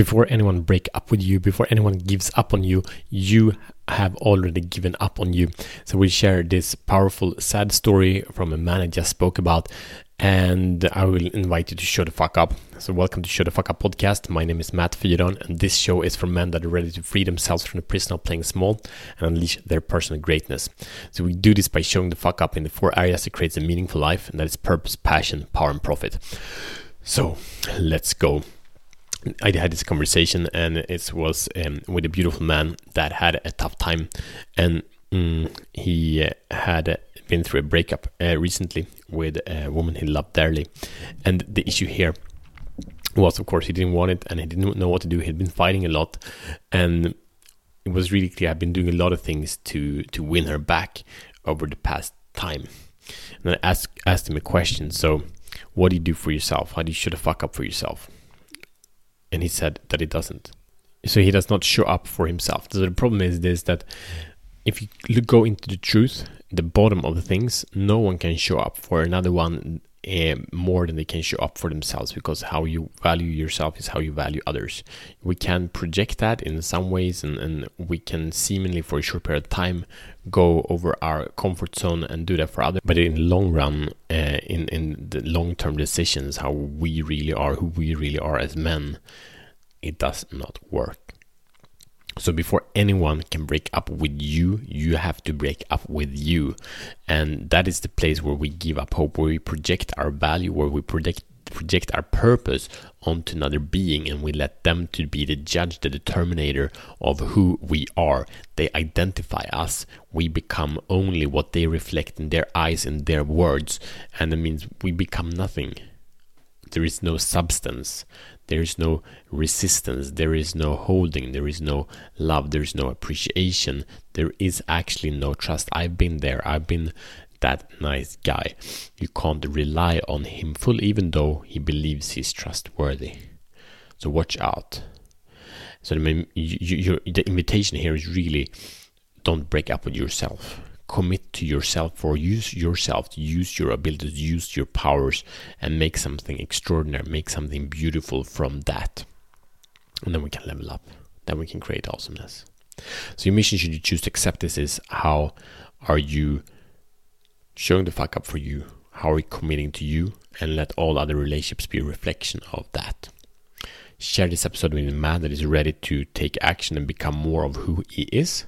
before anyone break up with you, before anyone gives up on you, you have already given up on you. So we share this powerful, sad story from a man I just spoke about, and I will invite you to show the fuck up. So, welcome to Show the Fuck Up podcast. My name is Matt Fyron, and this show is for men that are ready to free themselves from the prison of playing small and unleash their personal greatness. So, we do this by showing the fuck up in the four areas that creates a meaningful life, and that is purpose, passion, power, and profit. So, let's go. I had this conversation, and it was um, with a beautiful man that had a tough time, and mm, he uh, had been through a breakup uh, recently with a woman he loved dearly, and the issue here was, of course, he didn't want it and he didn't know what to do. He'd been fighting a lot, and it was really clear. I've been doing a lot of things to to win her back over the past time. And I asked asked him a question. So, what do you do for yourself? How do you show the fuck up for yourself? And he said that he doesn't. So he does not show up for himself. So the problem is this that if you go into the truth, the bottom of the things, no one can show up for another one uh, more than they can show up for themselves because how you value yourself is how you value others. We can project that in some ways, and, and we can seemingly for a short period of time go over our comfort zone and do that for others. But in the long run, uh, in in the long term decisions, how we really are, who we really are as men, it does not work. So before anyone can break up with you, you have to break up with you. And that is the place where we give up hope, where we project our value, where we project project our purpose onto another being and we let them to be the judge, the determinator of who we are. They identify us. We become only what they reflect in their eyes and their words. And it means we become nothing. There is no substance. There is no resistance, there is no holding, there is no love, there is no appreciation, there is actually no trust. I've been there, I've been that nice guy. You can't rely on him fully, even though he believes he's trustworthy. So watch out. So the, you, you, the invitation here is really don't break up with yourself commit to yourself or use yourself use your abilities, use your powers, and make something extraordinary, make something beautiful from that. And then we can level up. Then we can create awesomeness. So your mission, should you choose to accept this, is how are you showing the fuck up for you? How are you committing to you? And let all other relationships be a reflection of that. Share this episode with a man that is ready to take action and become more of who he is.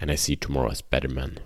And I see tomorrow as better man.